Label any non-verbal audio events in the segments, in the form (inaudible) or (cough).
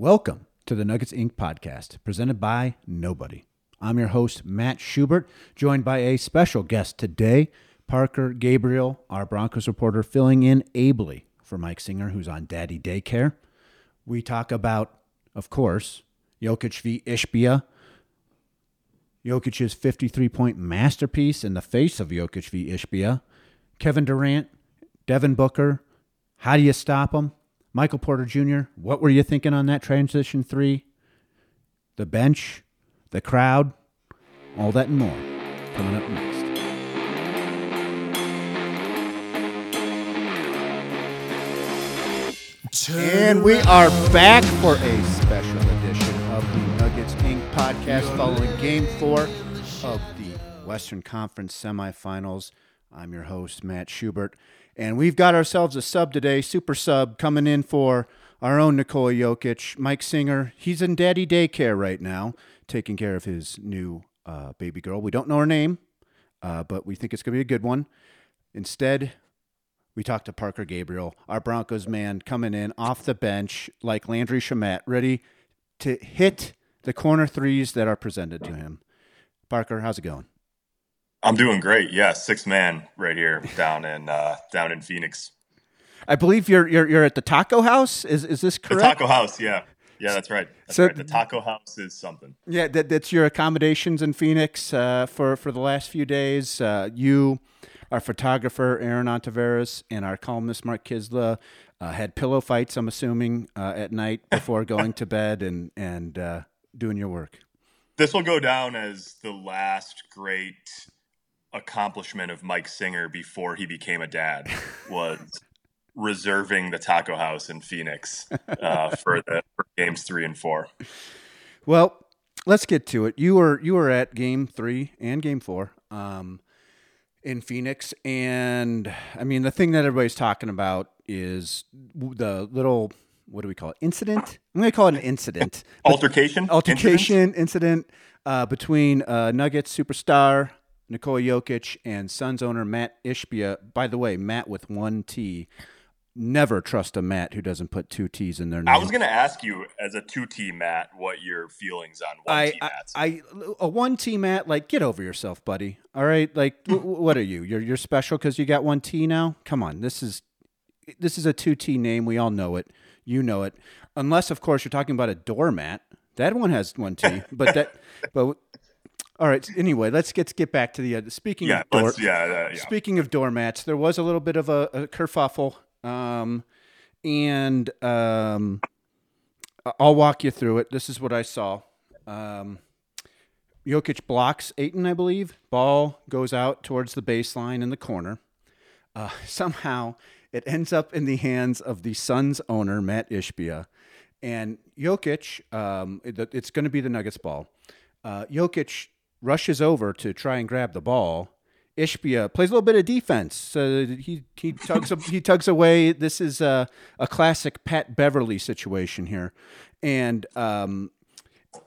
Welcome to the Nuggets Ink podcast, presented by Nobody. I'm your host, Matt Schubert, joined by a special guest today, Parker Gabriel, our Broncos reporter, filling in ably for Mike Singer, who's on daddy daycare. We talk about, of course, Jokic v. Ishbia, Jokic's 53 point masterpiece in the face of Jokic v. Ishbia, Kevin Durant, Devin Booker. How do you stop him? Michael Porter Jr., what were you thinking on that transition three? The bench, the crowd, all that and more coming up next. And we are back for a special edition of the Nuggets Ink podcast following game four of the Western Conference semifinals. I'm your host, Matt Schubert. And we've got ourselves a sub today, super sub, coming in for our own Nikola Jokic, Mike Singer. He's in daddy daycare right now, taking care of his new uh, baby girl. We don't know her name, uh, but we think it's going to be a good one. Instead, we talked to Parker Gabriel, our Broncos man, coming in off the bench like Landry Shamet, ready to hit the corner threes that are presented to him. Parker, how's it going? I'm doing great. Yeah, six man right here down in uh, down in Phoenix. I believe you're you're you're at the Taco House. Is is this correct? The Taco House. Yeah, yeah, that's right. That's so right. the Taco House is something. Yeah, that, that's your accommodations in Phoenix uh, for for the last few days. Uh, you, our photographer Aaron Ontiveroz, and our columnist Mark Kiszla uh, had pillow fights. I'm assuming uh, at night (laughs) before going to bed and and uh, doing your work. This will go down as the last great accomplishment of Mike Singer before he became a dad was (laughs) reserving the taco house in Phoenix uh, for the for games three and four. Well, let's get to it. You were you were at game three and game four um, in Phoenix, and I mean the thing that everybody's talking about is the little what do we call it? Incident. I'm going to call it an incident. altercation. Altercation incident, incident uh, between uh, Nuggets superstar Nikola Jokic and Suns owner Matt Ishbia. By the way, Matt with one T. Never trust a Matt who doesn't put two T's in their name. I was going to ask you, as a two T Matt, what your feelings on one T Matts. I, I, a one T Matt, like get over yourself, buddy. All right, like w- what are you? You're you're special because you got one T now. Come on, this is this is a two T name. We all know it. You know it, unless of course you're talking about a doormat. That one has one T, but that (laughs) but all right. Anyway, let's get get back to the uh, speaking yeah, of door, yeah, uh, yeah, speaking of doormats. There was a little bit of a, a kerfuffle, um, and um, I'll walk you through it. This is what I saw. Um, Jokic blocks Ayton, I believe. Ball goes out towards the baseline in the corner. Uh, (laughs) somehow, it ends up in the hands of the Suns owner Matt Ishbia, and Jokic. Um, it, it's going to be the Nuggets ball. Uh, Jokic rushes over to try and grab the ball. Ishbia plays a little bit of defense. So he he tugs he tugs away. This is a, a classic Pat Beverley situation here, and um,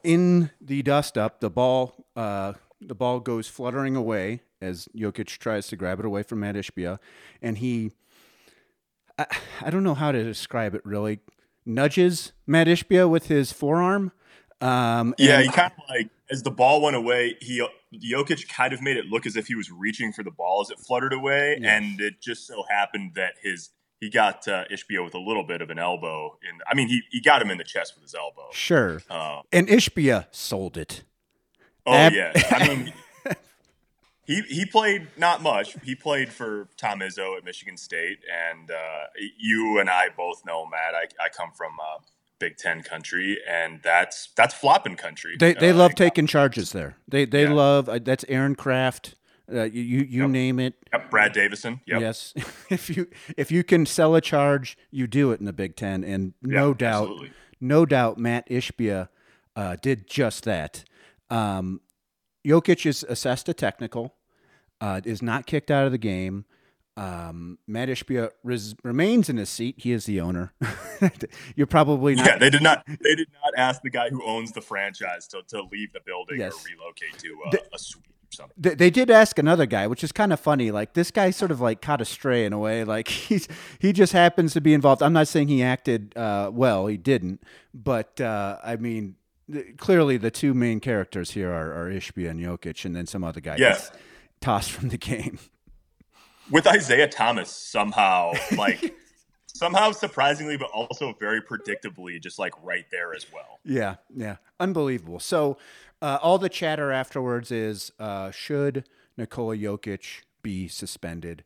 in the dust up, the ball uh, the ball goes fluttering away as Jokic tries to grab it away from Matt Ishbia, and he I, I don't know how to describe it really nudges Matt Ishbia with his forearm. Um, yeah, he kind of like as the ball went away, he Jokic kind of made it look as if he was reaching for the ball as it fluttered away, yes. and it just so happened that his he got uh, Ishbia with a little bit of an elbow. In I mean, he he got him in the chest with his elbow. Sure, um, and Ishbia sold it. Oh Ab- yeah, I mean. (laughs) He, he played not much. He played for Tom Izzo at Michigan State, and uh, you and I both know Matt. I, I come from uh, Big Ten country, and that's that's flopping country. They they uh, love taking charges there. They they yeah. love uh, that's Aaron Craft. Uh, you you, you yep. name it. Yep. Brad Davison. Yep. Yes, (laughs) if you if you can sell a charge, you do it in the Big Ten, and no doubt, absolutely. no doubt, Matt Ishbia uh, did just that. Um, Jokic is assessed a technical, uh, is not kicked out of the game. Um, Matt Ishbia res- remains in his seat. He is the owner. (laughs) You're probably not. Yeah, they did not. They did not ask the guy who owns the franchise to, to leave the building yes. or relocate to uh, the, a suite. something. They, they did ask another guy, which is kind of funny. Like this guy sort of like caught a stray in a way. Like (laughs) he's he just happens to be involved. I'm not saying he acted uh, well. He didn't, but uh, I mean, th- clearly the two main characters here are, are Ishbia and Jokic, and then some other guy gets tossed from the (laughs) game. With Isaiah Thomas somehow like (laughs) somehow surprisingly, but also very predictably, just like right there as well. Yeah, yeah, unbelievable. So, uh, all the chatter afterwards is uh, should Nikola Jokic be suspended?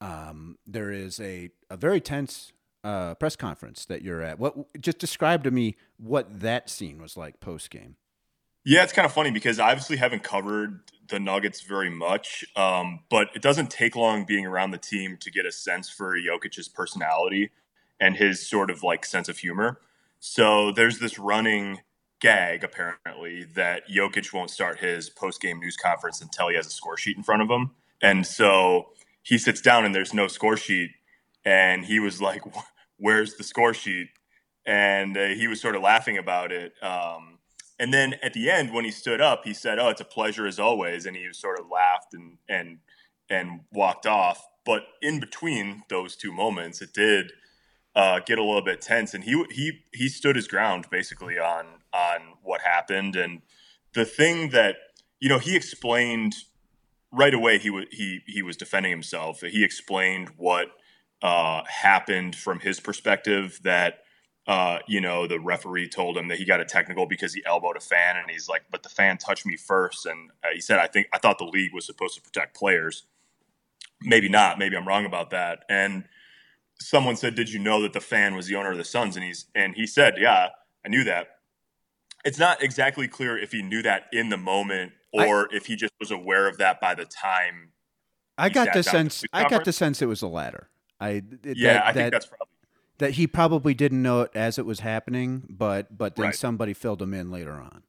Um, there is a a very tense uh, press conference that you're at. What just describe to me what that scene was like post game. Yeah, it's kind of funny because I obviously haven't covered the Nuggets very much, um, but it doesn't take long being around the team to get a sense for Jokic's personality and his sort of like sense of humor. So there's this running gag apparently that Jokic won't start his post game news conference until he has a score sheet in front of him, and so he sits down and there's no score sheet, and he was like, "Where's the score sheet?" And uh, he was sort of laughing about it. Um, and then at the end, when he stood up, he said, "Oh, it's a pleasure as always," and he sort of laughed and and and walked off. But in between those two moments, it did uh, get a little bit tense, and he he he stood his ground basically on on what happened. And the thing that you know, he explained right away. He was he he was defending himself. He explained what uh, happened from his perspective. That uh, you know, the referee told him that he got a technical because he elbowed a fan, and he's like, "But the fan touched me first. And uh, he said, "I think I thought the league was supposed to protect players. Maybe not. Maybe I'm wrong about that." And someone said, "Did you know that the fan was the owner of the Suns?" And he's and he said, "Yeah, I knew that." It's not exactly clear if he knew that in the moment or if he just was aware of that by the time. I got the sense. the I got the sense it was the latter. I Yeah, that, I think that, that's probably that he probably didn't know it as it was happening, but but then Right. somebody filled him in later on.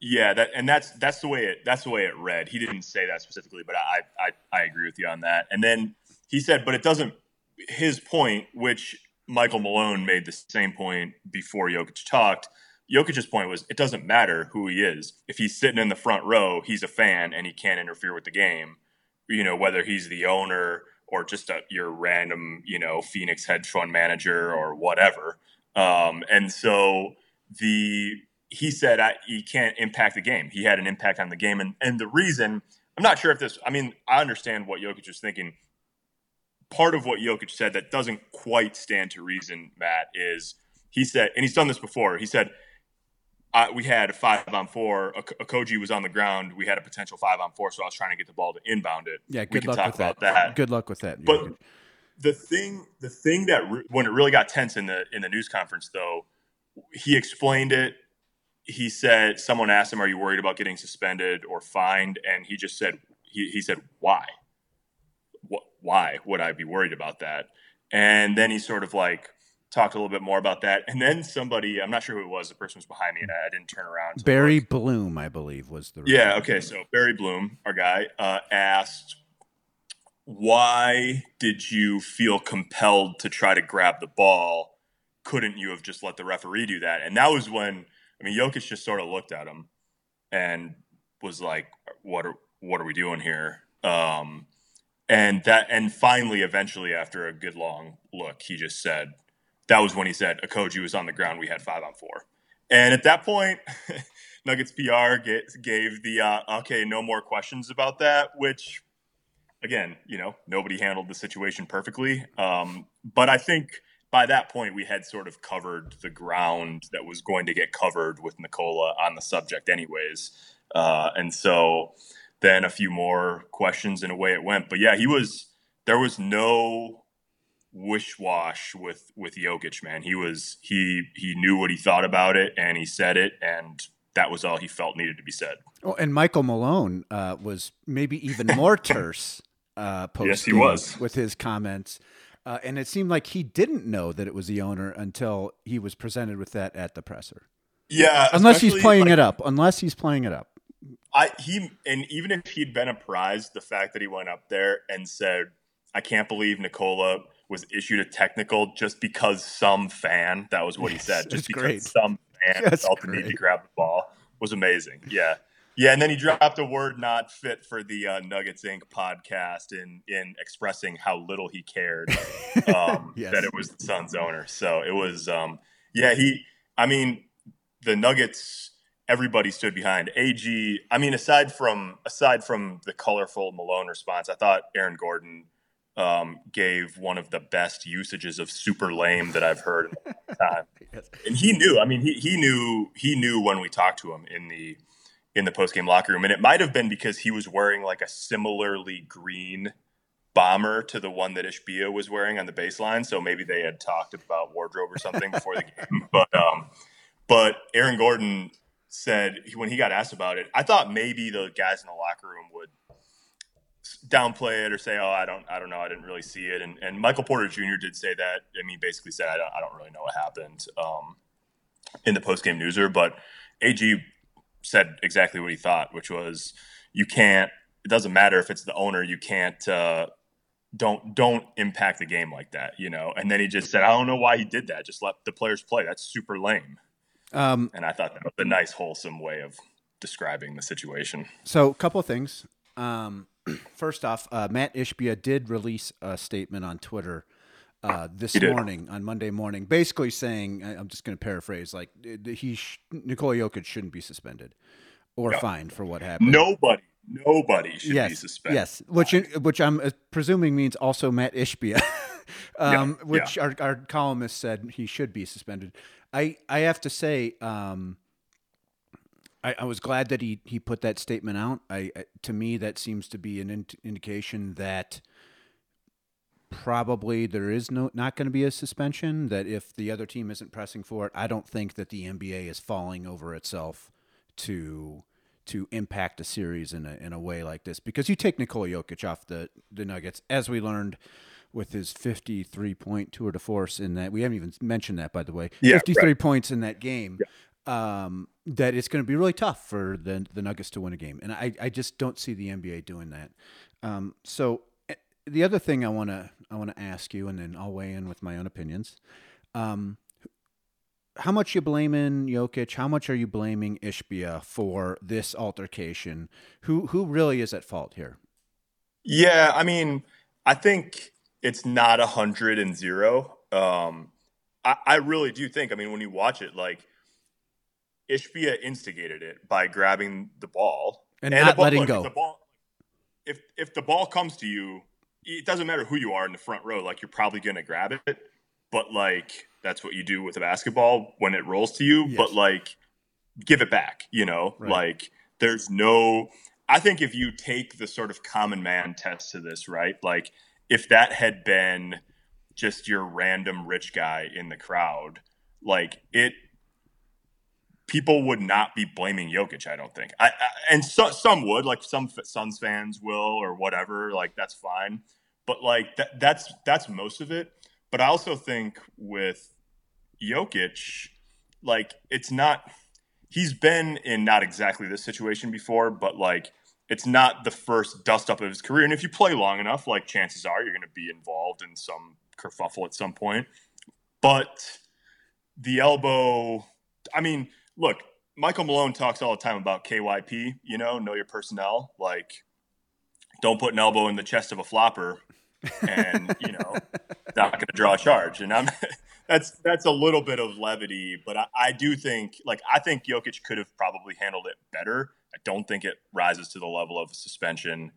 Yeah, that and that's that's the way it that's the way it read. He didn't say that specifically, but I I I agree with you on that. And then he said, but it doesn't. His point, which Michael Malone made the same point before Jokic talked. Jokic's point was, it doesn't matter who he is. If he's sitting in the front row, he's a fan and he can't interfere with the game. You know, whether he's the owner or just a, your random, you know, Phoenix hedge fund manager or whatever. Um, and so the he said I, he can't impact the game. He had an impact on the game, and and the reason I'm not sure if this. I mean, I understand what Jokic was thinking. Part of what Jokic said that doesn't quite stand to reason, Matt, is he said, and he's done this before. He said, I, "We had a five on four. A, Koji was on the ground. We had a potential five on four, so I was trying to get the ball to inbound it. Yeah, we good can luck talk with about that. that. Good luck with that. But the thing, the thing that re- when it really got tense in the in the news conference, though, he explained it. He said someone asked him, "Are you worried about getting suspended or fined?" And he just said, "He, he said why? What? Why would I be worried about that?" And then he sort of like talked a little bit more about that. And then somebody, I'm not sure who it was, the person was behind me, and I, I didn't turn around. Barry. Bloom, I believe, was the Yeah. Okay. So Barry Bloom, our guy, uh, asked, "Why did you feel compelled to try to grab the ball? Couldn't you have just let the referee do that?" And that was when I mean, Jokic just sort of looked at him and was like, "What are what are we doing here?" Um, and that and finally, eventually, after a good long look, he just said, "That was when he said Okogie was on the ground. We had five on four. And at that point, (laughs) Nuggets PR ga- gave the uh, okay, no more questions about that, which again, you know, nobody handled the situation perfectly. Um, but I think by that point, we had sort of covered the ground that was going to get covered with Nikola on the subject, anyways. Uh, and so then a few more questions and away it went. But yeah, he was, there was no wish wash with with Jokic, man. He was he he knew what he thought about it and he said it and that was all he felt needed to be said. Oh, and Michael Malone uh, was maybe even (laughs) more terse uh, post Yes, he was. with his comments. Uh, and it seemed like he didn't know that it was the owner until he was presented with that at the presser. Yeah, Unless he's playing like, it up. Unless he's playing it up. I he and even if he'd been apprised, the fact that he went up there and said, "I can't believe Nikola was issued a technical just because some fan." That was what he said. Just because great. some fan That's felt the need to grab the ball was amazing. Yeah, Yeah, and then he dropped a word not fit for the uh, Nuggets Ink podcast in in expressing how little he cared (laughs) um, yes. that it was the Suns owner. So it was, um, yeah, he. I mean, the Nuggets. Everybody stood behind AG. I mean, aside from aside from the colorful Malone response, I thought Aaron Gordon um, gave one of the best usages of super lame that I've heard in a long (laughs) time. yes. And he knew. I mean, he he knew he knew when we talked to him in the in the post game locker room, and it might have been because he was wearing like a similarly green bomber to the one that Ishbia was wearing on the baseline. So maybe they had talked about wardrobe or something before the game. (laughs) But um, but Aaron Gordon said when he got asked about it, I thought maybe the guys in the locker room would downplay it or say, "Oh, I don't, I don't know, I didn't really see it." And, and Michael Porter Jr. did say that. I mean, basically said, "I don't, I don't really know what happened." Um, in the post game newser, but AG said exactly what he thought, which was you can't. It doesn't matter if it's the owner. You can't. Uh, don't don't impact the game like that, you know. And then he just said, "I don't know why he did that. Just let the players play. That's super lame." Um, and I thought that was a nice, wholesome way of describing the situation. So, a couple of things. Um, first off, uh, Matt Ishbia did release a statement on Twitter uh, this morning on Monday morning, basically saying, I'm just going to paraphrase, like he sh- Nikola Jokic shouldn't be suspended or fined for what happened. Nobody, nobody should yes, be suspended. Yes, which which I'm uh, presuming means also Matt Ishbia, (laughs) um, yeah, which yeah. Our, our columnist said he should be suspended. I I have to say. Um, I, I, was glad that he, he put that statement out. I, to me that seems to be an in- indication that probably there is no not going to be a suspension. That if the other team isn't pressing for it, I don't think that the NBA is falling over itself to to impact a series in a in a way like this because you take Nikola Jokic off the the Nuggets as we learned with his 53 point tour de force in that we haven't even mentioned that by the way yeah, 53 right. points in that game yeah. Um, that it's going to be really tough for the the Nuggets to win a game and I, I just don't see the NBA doing that um, so the other thing I want to I want to ask you, and then I'll weigh in with my own opinions. Um, how much you blaming Jokic? How much are you blaming Ishbia for this altercation? Who who really is at fault here? Yeah, I mean, I think it's not a hundred and zero. Um, I, I really do think. I mean, when you watch it, like Ishbia instigated it by grabbing the ball and, and not ball, letting look, go. If the ball, if if the ball comes to you it doesn't matter who you are in the front row. Like you're probably going to grab it, but like that's what you do with a basketball when it rolls to you. Yes. But like, give it back. You know, right. like there's no. I think if you take the sort of common man test to this, right? Like if that had been just your random rich guy in the crowd, like it people would not be blaming Jokic. I don't think. I, I and so, some would, like some Suns fans will, or whatever. Like that's fine, but like that, that's that's most of it. But I also think with Jokic, like it's not. He's been in not exactly this situation before, but like it's not the first dust up of his career. And if you play long enough, like chances are you're going to be involved in some kerfuffle at some point. But the elbow, I mean, look, Michael Malone talks all the time about KYP, you know, know your personnel. Like, don't put an elbow in the chest of a flopper and, you know, (laughs) not going to draw a charge. And I'm, (laughs) that's, that's a little bit of levity, but I, I do think, like, I think Jokic could have probably handled it better. I don't think it rises to the level of suspension.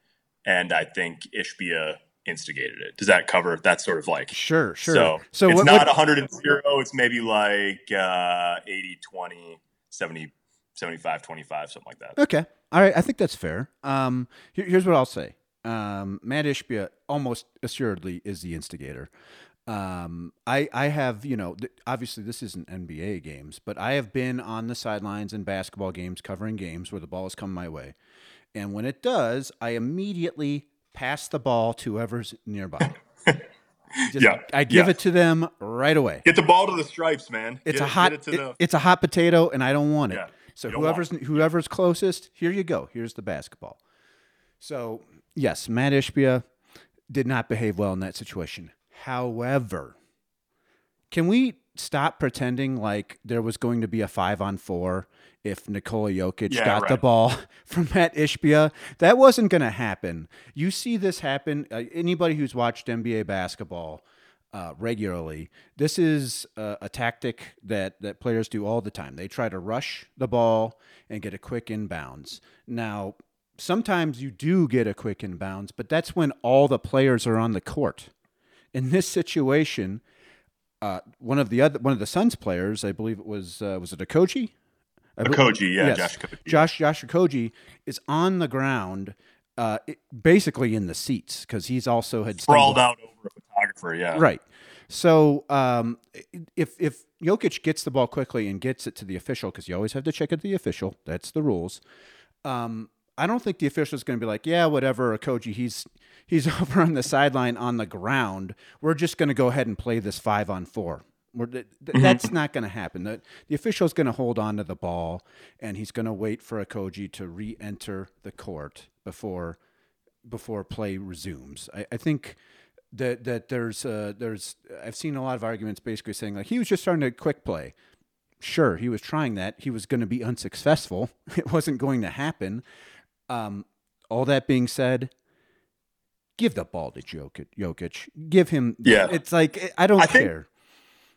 And I think Ishbia instigated it. Does that cover that sort of like sure, sure. So, so it's what, not what, 100 and 0, it's maybe like uh 80 20 70 75 25 something like that. Okay. All right, I think that's fair. Um here, here's what I'll say. Um Matt Ishbia almost assuredly is the instigator. Um I I have, you know, th- obviously this isn't NBA games, but I have been on the sidelines in basketball games covering games where the ball has come my way. And when it does, I immediately pass the ball to whoever's nearby. (laughs) Just, yeah, I give yeah. it to them right away. Get the ball to the stripes, man. It's get a hot. It, the... it's a hot potato, and I don't want it. Yeah, so whoever's whoever's closest, here you go. Here's the basketball. So yes, Matt Ishbia did not behave well in that situation. However, can we stop pretending like there was going to be a five on four if Nikola Jokic Yeah, got the ball (laughs) from Matt Ishbia. That wasn't going to happen. You see this happen. Uh, anybody who's watched NBA basketball uh, regularly, this is uh, a tactic that that players do all the time. They try to rush the ball and get a quick inbounds. Now, sometimes you do get a quick inbounds, but that's when all the players are on the court. In this situation, uh, one of the other one of the Suns players, I believe it was uh, was it Okogie? Koji, yeah, yes. Josh Koji. Josh Josh Okogie is on the ground, uh, it- basically in the seats because he's also had sprawled out over a photographer. Yeah, Right. So um, if if Jokic gets the ball quickly and gets it to the official, because you always have to check it to the official, that's the rules. Um, I don't think the official is going to be like, yeah, whatever, Koji, he's he's (laughs) over on the sideline on the ground. We're just going to go ahead and play this five on four. Th- th- That's not going to happen. The, the official is going to hold on to the ball, and he's going to wait for a Koji to re-enter the court before before play resumes. I, I think that that there's uh, there's I've seen a lot of arguments basically saying like he was just starting to quick play. Sure, he was trying that. He was going to be unsuccessful. (laughs) It wasn't going to happen. Um, all that being said, give the ball to Jokic. Jokic. Give him. Yeah. It's like I don't I think- care.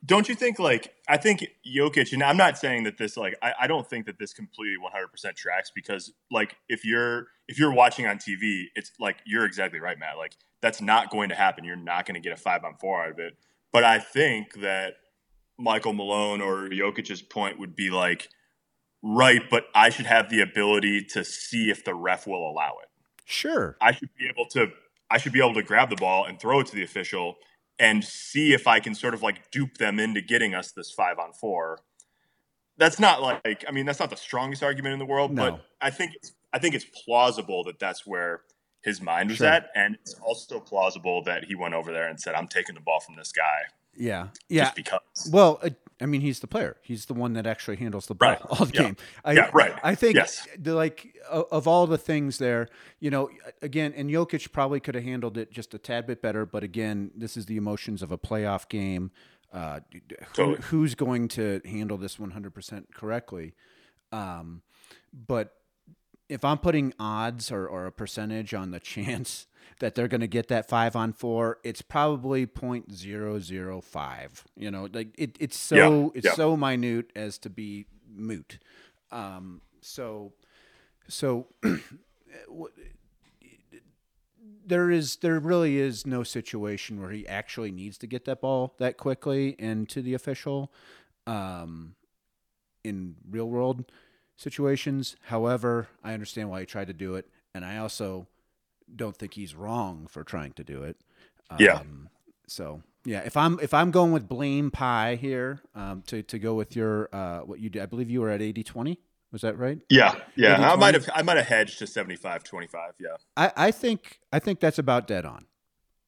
Don't you think like I think Jokic and I'm not saying that this like I, I don't think that this completely 100% tracks because like if you're if you're watching on TV it's like you're exactly right Matt. Like that's not going to happen. You're not going to get a 5 on 4 out of it. But I think that Michael Malone or Jokic's point would be like right but I should have the ability to see if the ref will allow it. Sure. I should be able to I should be able to grab the ball and throw it to the official and see if I can sort of like dupe them into getting us this five on four. That's not like I mean that's not the strongest argument in the world, No. but I think it's I think it's plausible that that's where his mind was Sure. at, and it's also plausible that he went over there and said, "I'm taking the ball from this guy Yeah. Yeah. just because." Well, uh, I mean, he's the player. He's the one that actually handles the ball Right. (laughs) all the Yeah. game. I, Yeah, right. I think Yes. the like of, of all the things there, you know, again, and Jokic probably could have handled it just a tad bit better. But again, this is the emotions of a playoff game. Uh, who, Totally. Who's going to handle this 100% correctly? Um, but if I'm putting odds or, or a percentage on the (laughs) chance that they're going to get that five on four, it's probably 0.005. You know, like it, it's so Yeah, it's yeah. so minute as to be moot. Um, so so (clears throat) there is there really is no situation where he actually needs to get that ball that quickly into the official um, in real world situations. However, I understand why he tried to do it, and I also don't think he's wrong for trying to do it. Um, Yeah. So yeah, if I'm if I'm going with blame pie here um, to to go with your uh, what you did, I believe you were at 80-20. Was that right? Yeah, yeah. 80, I might have I might have hedged to 75-25, Yeah, I, I think I think that's about dead on.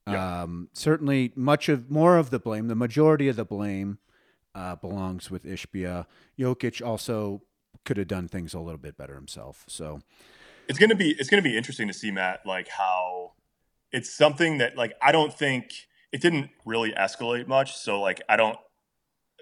Yeah. Um, certainly, much of more of the blame, the majority of the blame, uh, belongs with Ishbia. Jokic also could have done things a little bit better himself. So it's gonna be it's gonna be interesting to see Matt like how it's something that like I don't think it didn't really escalate much. So like I don't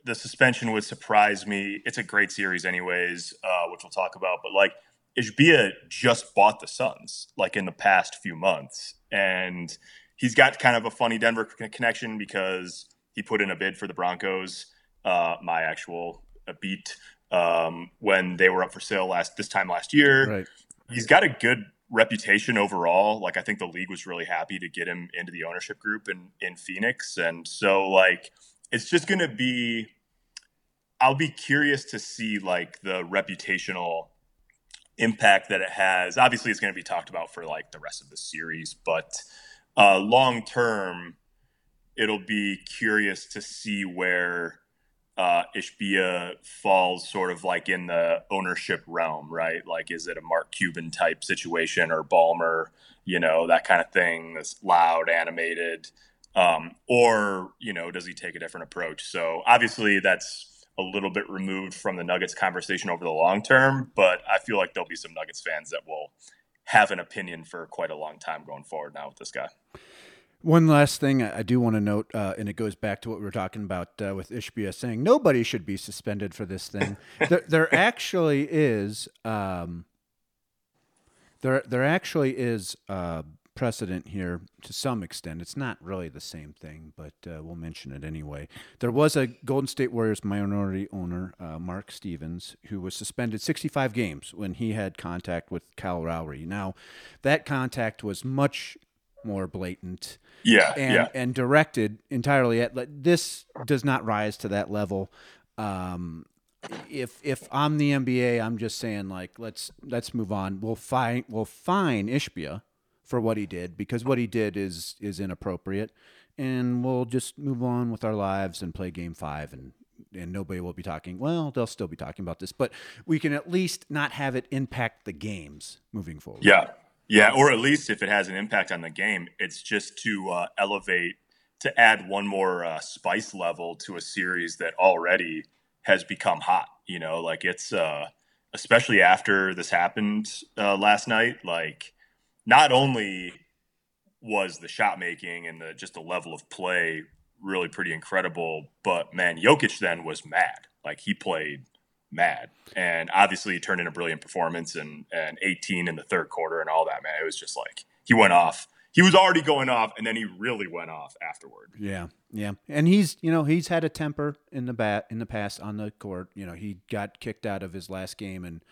the suspension would surprise me. It's a great series anyways, uh, which we'll talk about. But like Ishbia just bought the Suns like in the past few months, and he's got kind of a funny Denver connection because he put in a bid for the Broncos, uh, my actual uh, beat um, when they were up for sale last this time last year right, he's got a good reputation overall. Like I think the league was really happy to get him into the ownership group in in Phoenix, and so like it's just going to be. I'll be curious to see like the reputational impact that it has. Obviously, it's going to be talked about for like the rest of the series, but uh, long term, it'll be curious to see where uh, Ishbia falls sort of like in the ownership realm, right? Like, is it a Mark Cuban type situation or Ballmer, you know, that kind of thing that's loud, animated? Um, or, you know, does he take a different approach? So obviously that's a little bit removed from the Nuggets conversation over the long term, but I feel like there'll be some Nuggets fans that will have an opinion for quite a long time going forward now with this guy. One last thing I do want to note, uh, and it goes back to what we were talking about uh, with Ishbia saying nobody should be suspended for this thing. (laughs) there, there, actually is, um, there, there actually is uh, precedent here to some extent. It's not really the same thing, but uh, we'll mention it anyway. There was a Golden State Warriors minority owner, uh, Mark Stevens, who was suspended 65 games when he had contact with Kyle Lowry. Now, that contact was much more blatant. Yeah, and, yeah. and directed entirely at this does not rise to that level. Um, if if I'm the NBA, I'm just saying like let's let's move on. We'll fine we'll fine Ishbia for what he did because what he did is is inappropriate, and we'll just move on with our lives and play Game Five and. And nobody will be talking. Well, they'll still be talking about this, but we can at least not have it impact the games moving forward. Yeah, yeah, or at least if it has an impact on the game, it's just to uh, elevate, to add one more uh, spice level to a series that already has become hot. You know, like it's, uh, especially after this happened uh, last night, like not only was the shot making and the just the level of play really pretty incredible, but man, Jokic then was mad. Like he played mad. And obviously, he turned in a brilliant performance and, and 18 in the third quarter and all that, man. It was just like he went off. He was already going off, and then he really went off afterward. Yeah, yeah, and he's you know he's had a temper in the bat in the past on the court. You know he got kicked out of his last game and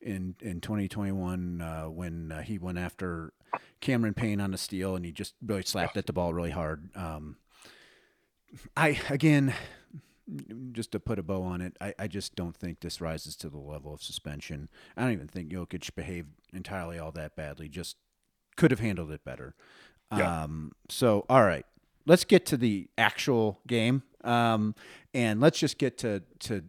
in in 2021 uh, when uh, he went after Cameron Payne on the steal and he just really slapped at the ball really hard. Um, I again, just to put a bow on it, I, I just don't think this rises to the level of suspension. I don't even think Jokic behaved entirely all that badly. Just could have handled it better. Yeah. Um, so, all right, let's get to the actual game, um, and let's just get to to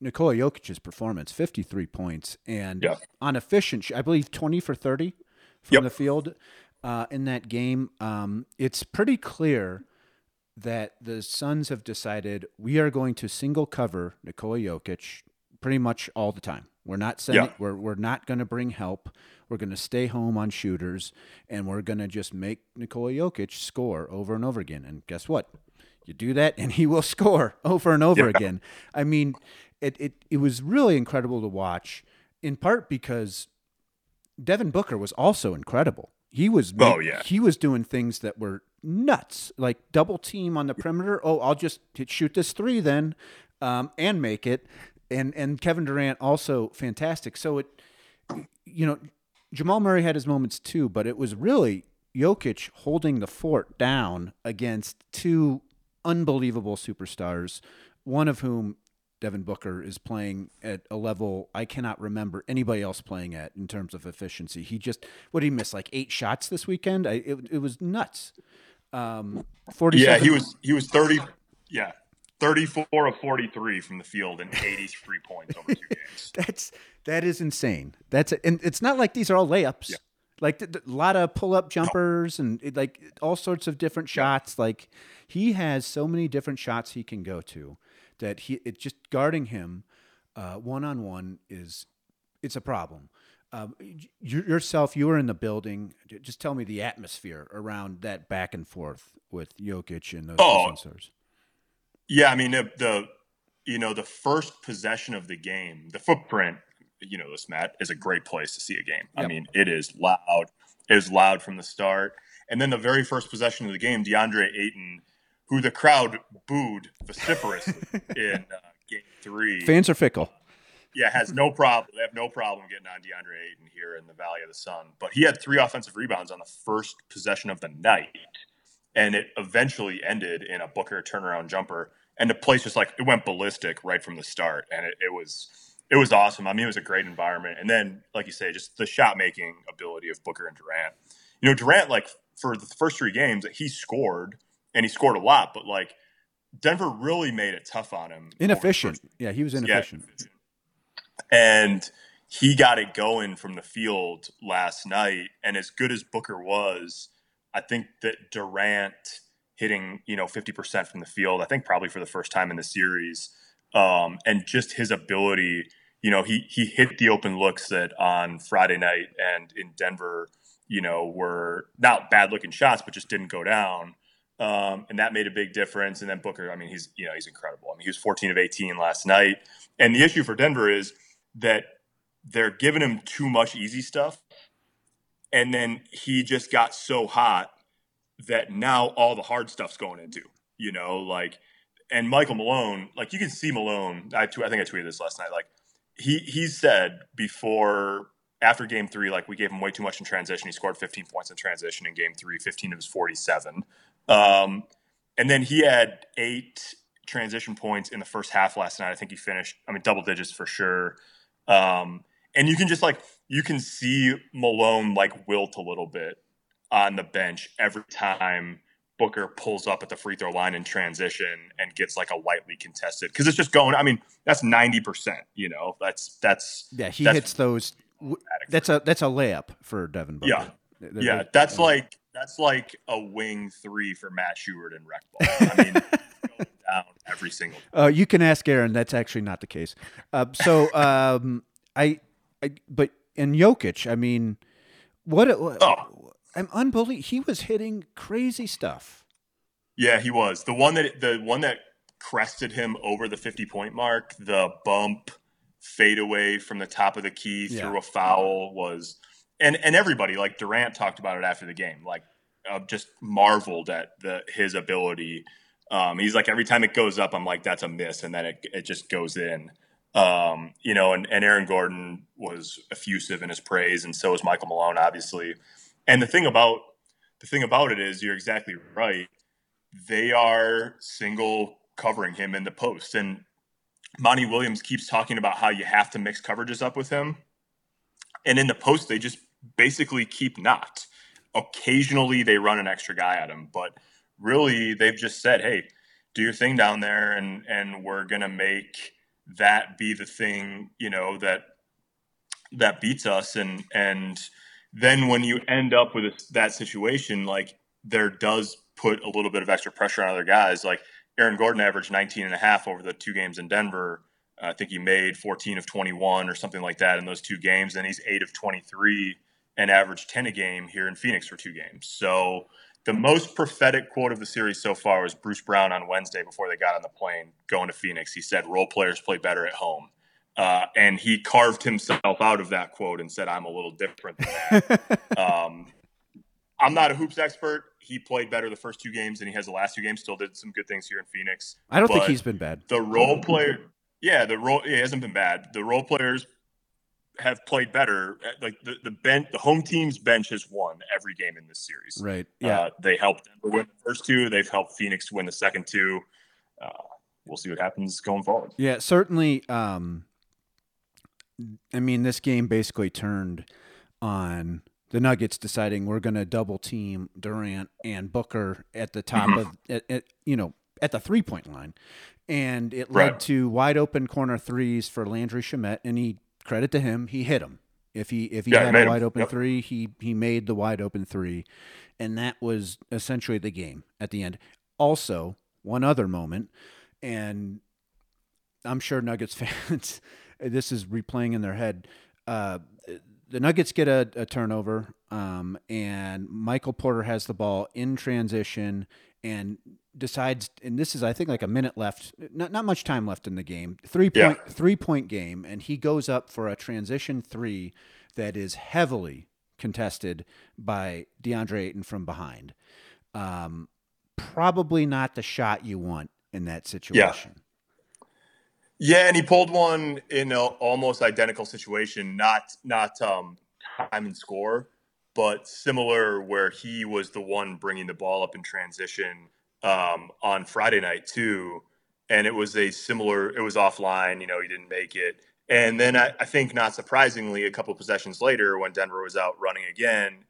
Nikola Jokic's performance: fifty-three points, and yeah. on efficient, I believe twenty for thirty from yep. the field uh, in that game. Um, it's pretty clear that the Suns have decided we are going to single cover Nikola Jokic pretty much all the time. We're not sending, yeah. we're, we're not going to bring help. We're going to stay home on shooters and we're going to just make Nikola Jokic score over and over again. And guess what? You do that and he will (laughs) score over and over yeah. again. I mean, it, it, it was really incredible to watch in part because Devin Booker was also incredible. He was oh yeah he was doing things that were nuts, like double team on the perimeter. Oh, I'll just shoot this three then, um, and make it. And and Kevin Durant also fantastic. So it, you know, Jamal Murray had his moments too, but it was really Jokic holding the fort down against two unbelievable superstars, one of whom Devin Booker is playing at a level I cannot remember anybody else playing at in terms of efficiency. He just what did he miss like eight shots this weekend? I, it it was nuts. Um, forty. Yeah, he was he was thirty. Yeah, thirty four of forty three from the field and eighty three points over two (laughs) games. That's that is insane. That's and it's not like these are all layups. Yeah. Like a lot of pull up jumpers no. and like all sorts of different shots. Like he has so many different shots he can go to that he it just guarding him one on one is it's a problem. Um, yourself, you were in the building. Just tell me the atmosphere around that back and forth with Jokic and those oh, stars. Yeah, I mean the, the you know the first possession of the game, the footprint. You know this, Matt, is a great place to see a game. Yep. I mean, it is loud. It is loud from the start, and then the very first possession of the game, DeAndre Ayton who the crowd booed vociferously (laughs) in uh, game three. Fans are fickle. Yeah, has no problem. They have no problem getting on DeAndre Ayton here in the Valley of the Sun. But he had three offensive rebounds on the first possession of the night, and it eventually ended in a Booker turnaround jumper. And the place just like it went ballistic right from the start, and it, it was it was awesome. I mean, it was a great environment. And then, like you say, just the shot making ability of Booker and Durant. You know, Durant, like for the first three games, he scored and he scored a lot, but like Denver really made it tough on him. Inefficient. Yeah, he was inefficient. Yeah. And he got it going from the field last night. And as good as Booker was, I think that Durant hitting, you know, 50% from the field, I think probably for the first time in the series, um, and just his ability, you know, he, he hit the open looks that on Friday night and in Denver you know, were not bad looking shots, but just didn't go down. Um, and that made a big difference. And then Booker, I mean, he's you know he's incredible. I mean, he was 14 of 18 last night. And the issue for Denver is that they're giving him too much easy stuff, and then he just got so hot that now all the hard stuff's going into. You know, like and Michael Malone, like you can see Malone. I, I think I tweeted this last night. Like he he said before after game three, like we gave him way too much in transition. He scored 15 points in transition in game three, 15 of his 47. Um, and then he had eight transition points in the first half last night. I think he finished, I mean, double digits for sure. Um, and you can just like, you can see Malone like wilt a little bit on the bench every time Booker pulls up at the free throw line in transition and gets like a lightly contested because it's just going. I mean, that's ninety percent. You know, that's that's yeah. He that's hits those. That's a that's a layup for Devin Booker. Yeah, yeah. That's like that's like a wing three for Matt Schubert and rec ball. I mean, (laughs) down every single. Uh, you can ask Aaron. That's actually not the case. Uh, so (laughs) um, I, I, but in Jokic, I mean, what? Oh. I'm unbelievable. He was hitting crazy stuff. Yeah, he was the one that the one that crested him over the 50 point mark. The bump fadeaway from the top of the key yeah. through a foul was, and and everybody like Durant talked about it after the game, like uh, just marveled at the his ability. Um, he's like every time it goes up, I'm like that's a miss, and then it it just goes in. Um, you know, and, and Aaron Gordon was effusive in his praise, and so was Michael Malone, obviously. And the thing about the thing about it is, you're exactly right. They are single covering him in the post, and Monty Williams keeps talking about how you have to mix coverages up with him. And in the post, they just basically keep not. Occasionally, they run an extra guy at him, but really, they've just said, "Hey, do your thing down there, and and we're gonna make that be the thing, you know that that beats us." And and then when you end up with a, that situation, like there does put a little bit of extra pressure on other guys. Like Aaron Gordon averaged 19 and a half over the two games in Denver. Uh, I think he made 14 of 21 or something like that in those two games. And he's eight of 23 and averaged 10 a game here in Phoenix for two games. So the most prophetic quote of the series so far was Bruce Brown on Wednesday before they got on the plane going to Phoenix. He said, role players play better at home. Uh, and he carved himself out of that quote and said, I'm a little different than that. (laughs) um, I'm not a hoops expert. He played better the first two games than he has the last two games. Still did some good things here in Phoenix. I don't think he's been bad. The role player, yeah, the role it hasn't been bad. The role players have played better. Like the the bench, the home team's bench has won every game in this series. Right. Yeah. Uh, they helped Denver win the first two. They've helped Phoenix win the second two. Uh, we'll see what happens going forward. Yeah, certainly. Um, I mean, this game basically turned on the Nuggets deciding we're going to double team Durant and Booker at the top mm-hmm. of, at, at, you know, at the three point line. And it led right. to wide open corner threes for Landry Shamet. And he, credit to him, he hit him. If he if he yeah, had a wide him. open yep. three, he he made the wide open three, and that was essentially the game at the end. Also, one other moment, and I'm sure Nuggets (laughs) fans this is replaying in their head. Uh, the Nuggets get a, a turnover, um, and Michael Porter has the ball in transition and decides. And this is, I think, like a minute left, not not much time left in the game. Three point yeah. three point game, and he goes up for a transition three that is heavily contested by DeAndre Ayton from behind. Um, probably not the shot you want in that situation. Yeah. Yeah, and he pulled one in an almost identical situation, not not um, time and score, but similar where he was the one bringing the ball up in transition um, on Friday night too, and it was a similar. It was offline, you know, he didn't make it, and then I, I think not surprisingly, a couple possessions later, when Denver was out running again,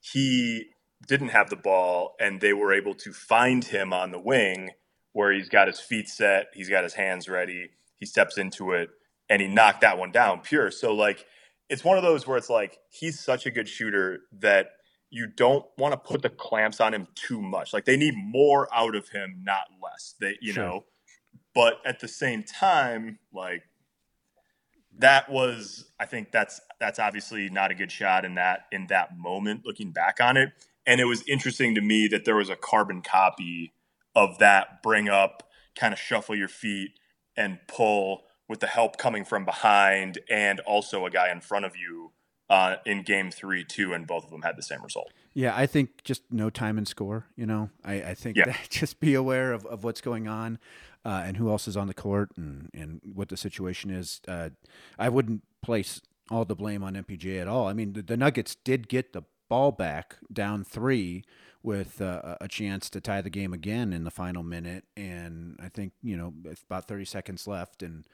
he didn't have the ball, and they were able to find him on the wing where he's got his feet set, he's got his hands ready he steps into it and he knocked that one down pure. So like it's one of those where it's like he's such a good shooter that you don't want to put the clamps on him too much. Like they need more out of him, not less. They you sure. know. But at the same time, like that was I think that's that's obviously not a good shot in that in that moment looking back on it. And it was interesting to me that there was a carbon copy of that bring up, kind of shuffle your feet and pull with the help coming from behind and also a guy in front of you uh, in game three too, and both of them had the same result. Yeah, I think just no time and score. You know, I, I think yeah. (laughs) just be aware of, of what's going on uh, and who else is on the court and, and what the situation is. Uh, I wouldn't place all the blame on MPJ at all. I mean, the, the Nuggets did get the ball back down three with uh, a chance to tie the game again in the final minute, and I think you know about 30 seconds left, and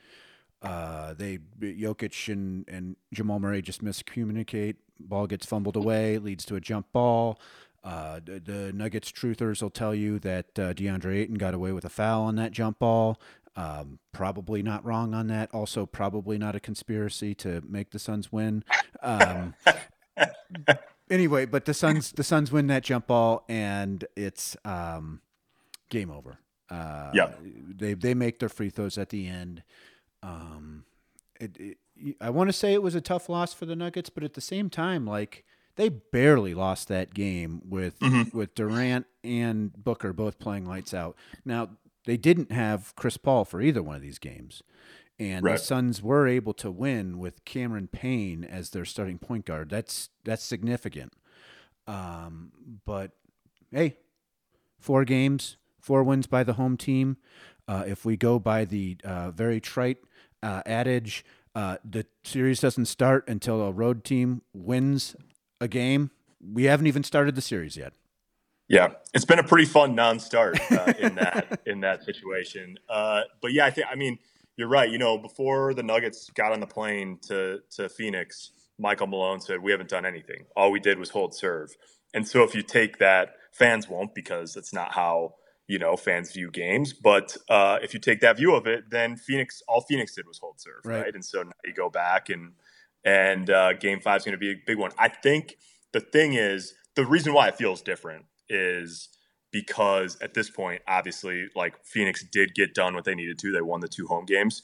uh, they Jokic and, and Jamal Murray just miscommunicate. Ball gets fumbled away, leads to a jump ball. Uh, the, the, Nuggets truthers will tell you that uh, DeAndre Ayton got away with a foul on that jump ball. Um, probably not wrong on that. Also, probably not a conspiracy to make the Suns win. Um, (laughs) anyway, but the Suns the Suns win that jump ball, and it's um, game over. Uh, yeah, they they make their free throws at the end. Um, it, it, I want to say it was a tough loss for the Nuggets, but at the same time, like they barely lost that game with mm-hmm. with Durant and Booker both playing lights out. Now they didn't have Chris Paul for either one of these games, and right. the Suns were able to win with Cameron Payne as their starting point guard. That's that's significant. Um, but hey, four games, four wins by the home team. Uh, if we go by the uh, very trite uh, adage, uh, the series doesn't start until a road team wins a game. We haven't even started the series yet. Yeah, it's been a pretty fun non-start uh, in (laughs) that in that situation. Uh, but yeah, I think I mean you're right. You know, before the Nuggets got on the plane to to Phoenix, Michael Malone said we haven't done anything. All we did was hold serve. And so if you take that, fans won't because that's not how you know fans view games. But uh, if you take that view of it, then Phoenix, all Phoenix did was hold serve, right? right? And so now you go back and and uh, Game Five is going to be a big one. I think the thing is the reason why it feels different is because at this point, obviously, like Phoenix did get done what they needed to. They won the two home games,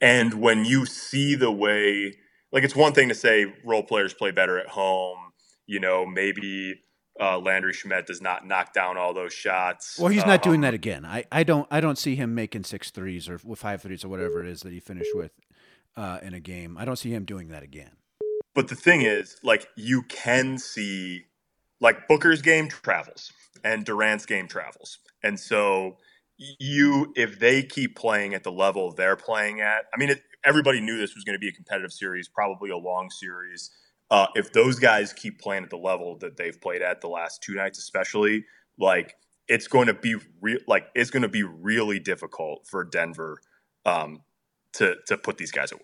and when you see the way, like it's one thing to say role players play better at home. You know, maybe uh, Landry Shamet does not knock down all those shots. Well, he's not um, doing that again. I, I don't I don't see him making six threes or five threes or whatever it is that he finished with uh, in a game. I don't see him doing that again. But the thing is, like you can see, like Booker's game travels and Durant's game travels, and so you if they keep playing at the level they're playing at. I mean, it, everybody knew this was going to be a competitive series, probably a long series uh, if those guys keep playing at the level that they've played at the last two nights, especially, like it's going to be real. Like it's going to be really difficult for Denver um, to to put these guys away.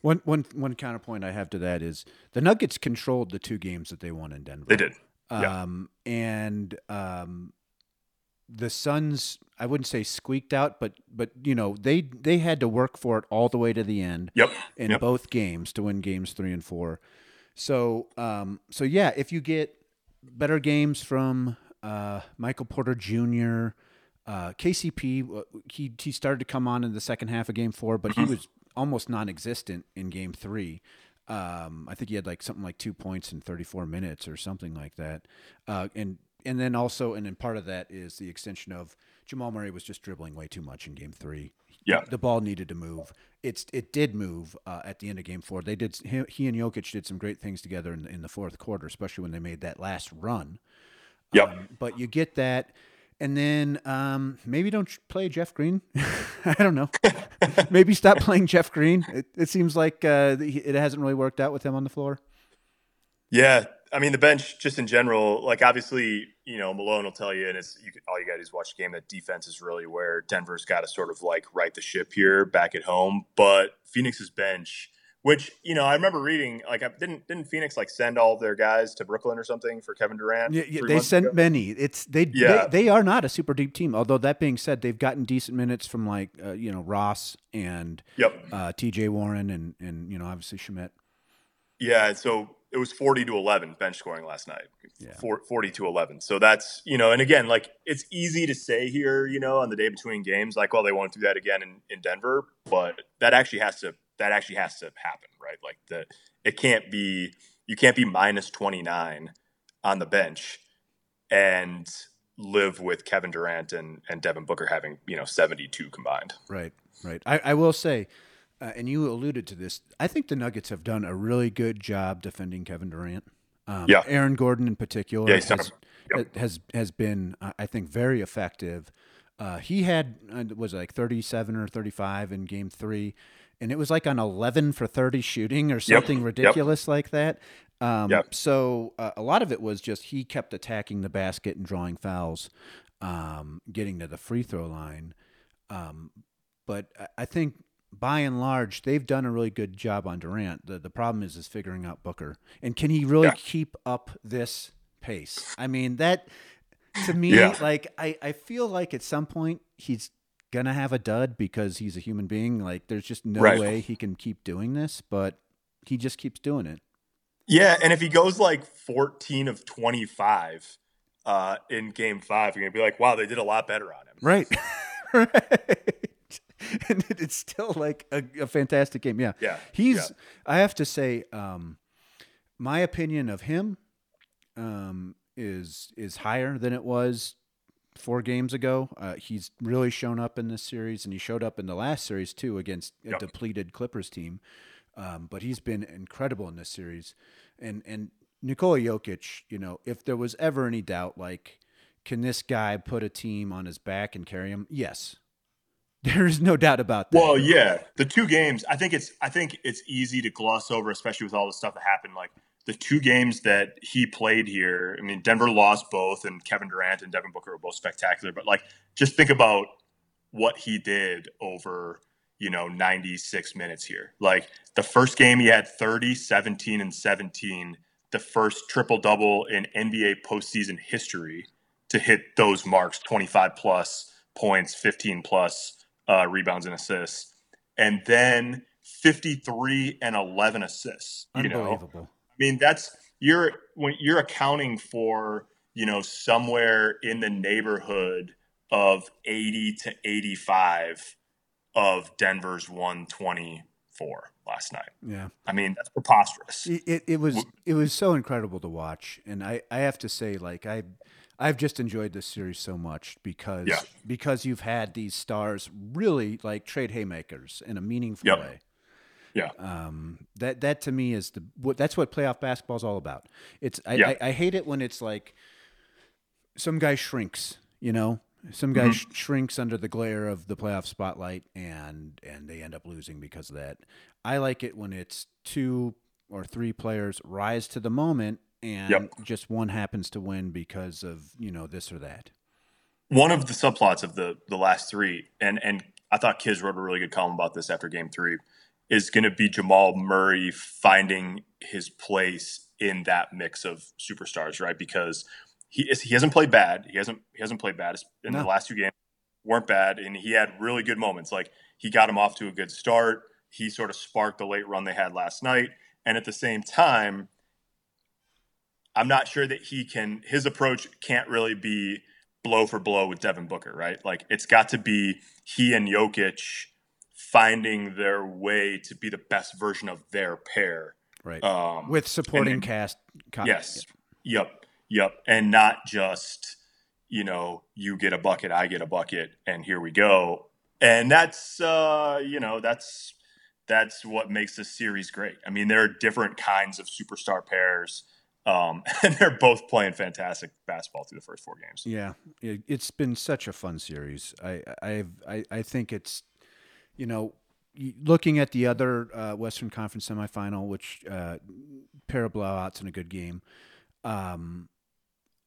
One one one counterpoint I have to that is the Nuggets controlled the two games that they won in Denver. They did, um, yeah. and um, the Suns. I wouldn't say squeaked out, but but you know they they had to work for it all the way to the end. Yep. In yep. both games to win games three and four. So, um, so yeah, if you get better games from uh, Michael Porter Jr., uh, KCP, uh, he he started to come on in the second half of Game Four, but he mm-hmm. was almost non-existent in Game Three. Um, I think he had like something like two points in 34 minutes or something like that. Uh, and and then also, and then part of that is the extension of Jamal Murray was just dribbling way too much in Game Three. Yeah, the ball needed to move. It's it did move uh, at the end of Game Four. They did he, he, and Jokic did some great things together in, in the fourth quarter, especially when they made that last run. Yeah, um, but you get that, and then um, maybe don't play Jeff Green. (laughs) I don't know. (laughs) maybe stop (laughs) playing Jeff Green. It, it seems like uh, it hasn't really worked out with him on the floor. Yeah, I mean the bench just in general. Like obviously, you know Malone will tell you, and it's you, all you got is watch the game. That defense is really where Denver's got to sort of like right the ship here back at home. But Phoenix's bench, which you know I remember reading, like didn't didn't Phoenix like send all of their guys to Brooklyn or something for Kevin Durant? Yeah, yeah they sent ago? many. It's they, yeah. they, they are not a super deep team. Although that being said, they've gotten decent minutes from like uh, you know Ross and yep. uh, T.J. Warren and and you know obviously Shamet. Yeah, so it was 40 to 11 bench scoring last night yeah. 40 to 11 so that's you know and again like it's easy to say here you know on the day between games like well they won't do that again in, in denver but that actually has to that actually has to happen, right? Like the it can't be you can't be minus 29 on the bench and live with Kevin Durant and, and Devin Booker having, you know, 72 combined. Right, right. I, I will say, uh, and you alluded to this, I think the Nuggets have done a really good job defending Kevin Durant. Um, yeah. Aaron Gordon in particular Yeah, has, he's done a- yep. has has been, uh, I think, very effective. Uh, he had uh, was like thirty seven or thirty five in Game Three, and it was like an eleven for thirty shooting or something Yep. ridiculous like that. Um, Yep. So uh, a lot of it was just he kept attacking the basket and drawing fouls, um, getting to the free throw line. Um, but I- I think by and large they've done a really good job on Durant. The the problem is is figuring out Booker and can he really Yeah. keep up this pace? I mean that to me Yeah. like I I feel like at some point he's gonna have a dud because he's a human being. Like there's just no Right. way he can keep doing this, but he just keeps doing it. Yeah, and if he goes like 14 of 25 uh, in game five, you're to be like, wow, they did a lot better on him. Right. (laughs) right. (laughs) And it's still like a, a fantastic game. Yeah. Yeah, He's, yeah. I have to say, um, my opinion of him um, is is higher than it was four games ago. Uh, he's really shown up in this series, and he showed up in the last series too against a Yep. depleted Clippers team. Um, but he's been incredible in this series, and and Nikola Jokic. You know, if there was ever any doubt, like, can this guy put a team on his back and carry him? Yes, (laughs) there is no doubt about that. Well, yeah, the two games. I think it's. I think it's easy to gloss over, especially with all the stuff that happened. Like the two games that he played here. I mean, Denver lost both, and Kevin Durant and Devin Booker were both spectacular. But like, just think about what he did over you know 96 minutes here. Like the first game, he had 30, 17, and 17. The first triple double in NBA postseason history to hit those marks 25 plus points, 15 plus uh, rebounds and assists, and then 53 and 11 assists. You know, unbelievable. Mean, that's you're when you're accounting for you know somewhere in the neighborhood of 80 to 85 of Denver's 124 last night. Yeah. I mean, that's preposterous. It, it, was it was so incredible to watch, and I, I have to say, like I, I've just enjoyed this series so much because Yeah. because you've had these stars really like trade haymakers in a meaningful Yep. way. Yeah. Um, that that to me is the what that's what playoff basketball is all about. It's I, Yeah. I, I hate it when it's like some guy shrinks, you know, some guy sh- shrinks under the glare of the playoff spotlight, and and they end up losing because of that. I like it when it's two or three players rise to the moment, and Yep. just one happens to win because of you know this or that. one of the subplots of the the last three, and and I thought Kiz wrote a really good column about this after Game Three, is going to be Jamal Murray finding his place in that mix of superstars, right? Because he is, he hasn't played bad. He hasn't he hasn't played bad in No. the last two games. weren't bad, and he had really good moments. Like he got him off to a good start. He sort of sparked the late run they had last night, and at the same time, I'm not sure that he can. His approach can't really be blow for blow with Devin Booker, right? Like it's got to be he and Jokic finding their way to be the best version of their pair. Right. Um, With supporting and- cast. Yes. Yep. Yep. And not just, you know, you get a bucket, I get a bucket, and here we go. And that's uh, you know, that's that's what makes this series great. I mean, there are different kinds of superstar pairs. Um, (laughs) and they're both playing fantastic basketball through the first four games. Yeah, it, it's been such a fun series. I I've, I I think it's, you know, looking at the other uh, Western Conference semifinal, which uh, pair of blowouts and a good game. Um,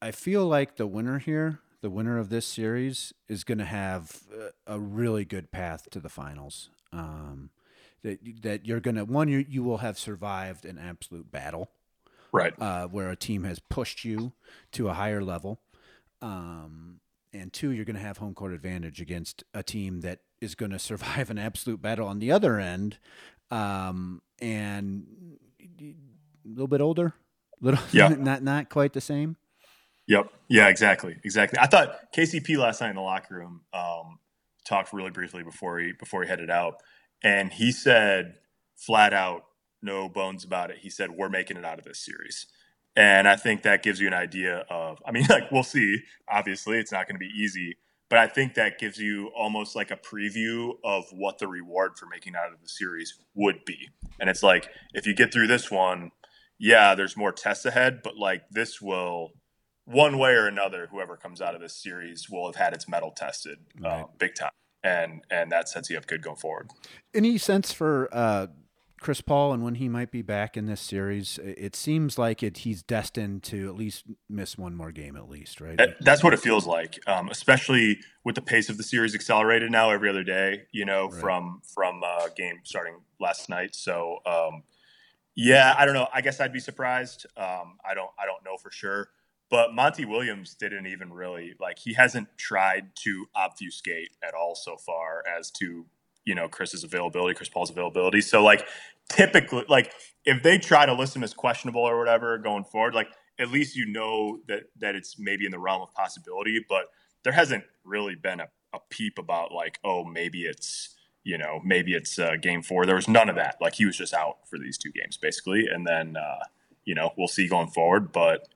I feel like the winner here, the winner of this series, is going to have a, a really good path to the finals. Um, that that you're gonna one you you will have survived an absolute battle Right. uh, where a team has pushed you to a higher level. Um, and two, you're going to have home court advantage against a team that is going to survive an absolute battle on the other end, um, and a little bit older, little (laughs) Yeah. not not quite the same. Yep. Yeah, exactly. Exactly. I thought KCP last night in the locker room um, talked really briefly before he before he headed out, and he said flat out, no bones about it. He said, "We're making it out of this series." And I think that gives you an idea of, I mean, (laughs) like, we'll see. Obviously, it's not going to be easy, but I think that gives you almost like a preview of what the reward for making out of the series would be. And it's like, if you get through this one, yeah, there's more tests ahead, but like, this will, one way or another, whoever comes out of this series will have had its mettle tested uh, right. uh, big time. And, and that sets you up good going forward. Any sense for, uh, Chris Paul and when he might be back in this series, it seems like it, he's destined to at least miss one more game, at least, right? That's what it feels like, um, especially with the pace of the series accelerated now every other day. You know, right. from from uh, game starting last night. So, um, yeah, I don't know. I guess I'd be surprised. Um, I don't. I don't know for sure. But Monty Williams didn't even really like. He hasn't tried to obfuscate at all so far as to you know Chris's availability, Chris Paul's availability. So like typically like if they try to list him as questionable or whatever going forward, like at least you know that that it's maybe in the realm of possibility. But there hasn't really been a, a peep about like oh maybe it's you know maybe it's uh, game four. There was none of that. Like he was just out for these two games basically, and then uh, you know we'll see going forward. But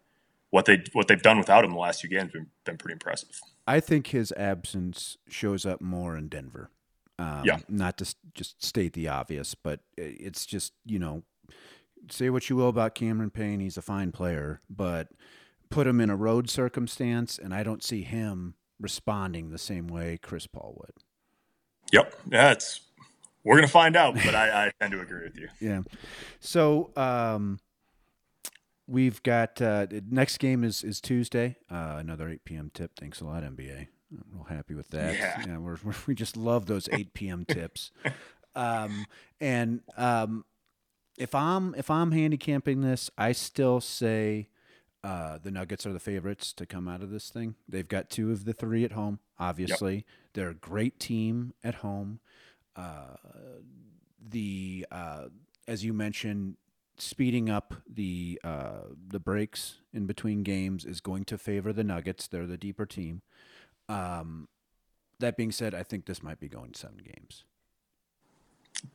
what they what they've done without him the last two games been been pretty impressive. I think his absence shows up more in Denver. Um, yeah. Not to just state the obvious, but it's just, you know, say what you will about Cameron Payne. He's a fine player, but put him in a road circumstance, and I don't see him responding the same way Chris Paul would. Yep. Yeah, it's, we're going to find out, but I, I tend to agree with you. (laughs) Yeah. So, um, we've got uh, next game is is Tuesday. Uh, another 8 p.m. tip. Thanks a lot, NBA. I'm real happy with that. Yeah, yeah we're, we're, we just love those 8 p.m. tips. Um, and um, if I'm if I'm handicapping this, I still say uh, the Nuggets are the favorites to come out of this thing. They've got two of the three at home. Obviously, yep. they're a great team at home. Uh, the uh, as you mentioned, speeding up the uh, the breaks in between games is going to favor the Nuggets. They're the deeper team. Um, that being said, I think this might be going seven games.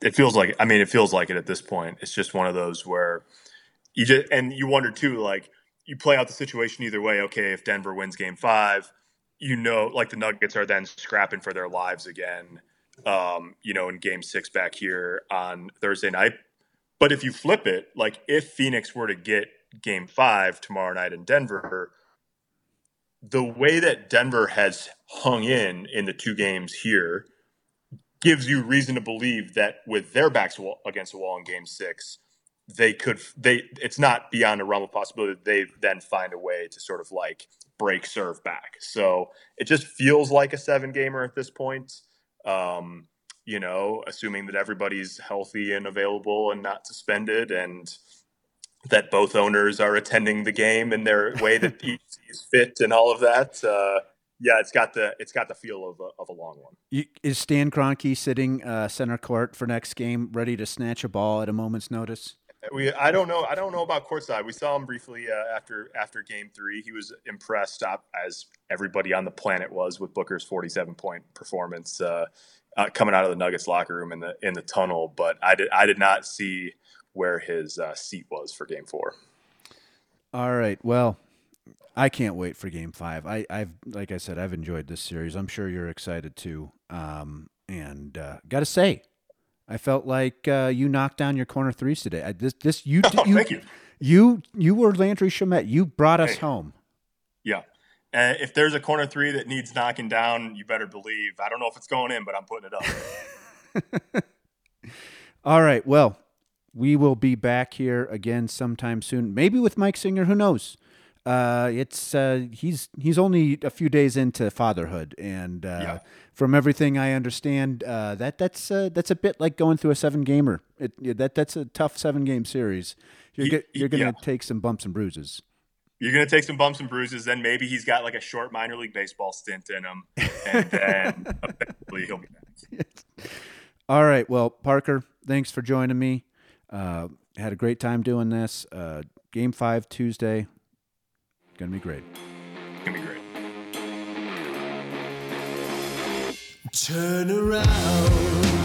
It feels like I mean, it feels like it at this point. It's just one of those where you just and you wonder too, like you play out the situation either way. Okay, if Denver wins Game Five, you know, like the Nuggets are then scrapping for their lives again. Um, you know, in Game Six back here on Thursday night. But if you flip it, like if Phoenix were to get Game Five tomorrow night in Denver, the way that Denver has hung in in the two games here gives you reason to believe that with their backs against the wall in game six, they could they it's not beyond a realm of possibility that they then find a way to sort of like break serve back. So it just feels like a seven gamer at this point. Um, you know, assuming that everybody's healthy and available and not suspended and that both owners are attending the game in their way that (laughs) each is fit and all of that. Uh, yeah, it's got the it's got the feel of a, of a long one. You, is Stan Kroenke sitting uh, center court for next game, ready to snatch a ball at a moment's notice? We I don't know I don't know about courtside. We saw him briefly uh, after after game three. He was impressed, uh, as everybody on the planet was, with Booker's forty seven point performance uh, uh, coming out of the Nuggets locker room in the in the tunnel. But I did I did not see where his uh, seat was for Game Four. All right. Well, I can't wait for Game Five. I, have like I said, I've enjoyed this series. I'm sure you're excited too. Um, and uh, got to say, I felt like uh, you knocked down your corner threes today. I, this, this, you, oh, you, thank you. You, you were Landry Shamet. You brought us hey. home. Yeah. Uh, if there's a corner three that needs knocking down, you better believe. I don't know if it's going in, but I'm putting it up. (laughs) All right. Well, we will be back here again sometime soon. Maybe with Mike Singer. Who knows? Uh, it's uh, he's he's only a few days into fatherhood, and uh, yeah. from everything I understand, uh, that that's uh, that's a bit like going through a seven gamer. It, that that's a tough seven game series. You're he, you're going to yeah. take some bumps and bruises. You're going to take some bumps and bruises. Then maybe he's got like a short minor league baseball stint in him, and then (laughs) he'll be back. All right. Well, Parker, thanks for joining me. Uh, had a great time doing this. Uh, game five Tuesday. Gonna be great. Gonna be great. Turn around.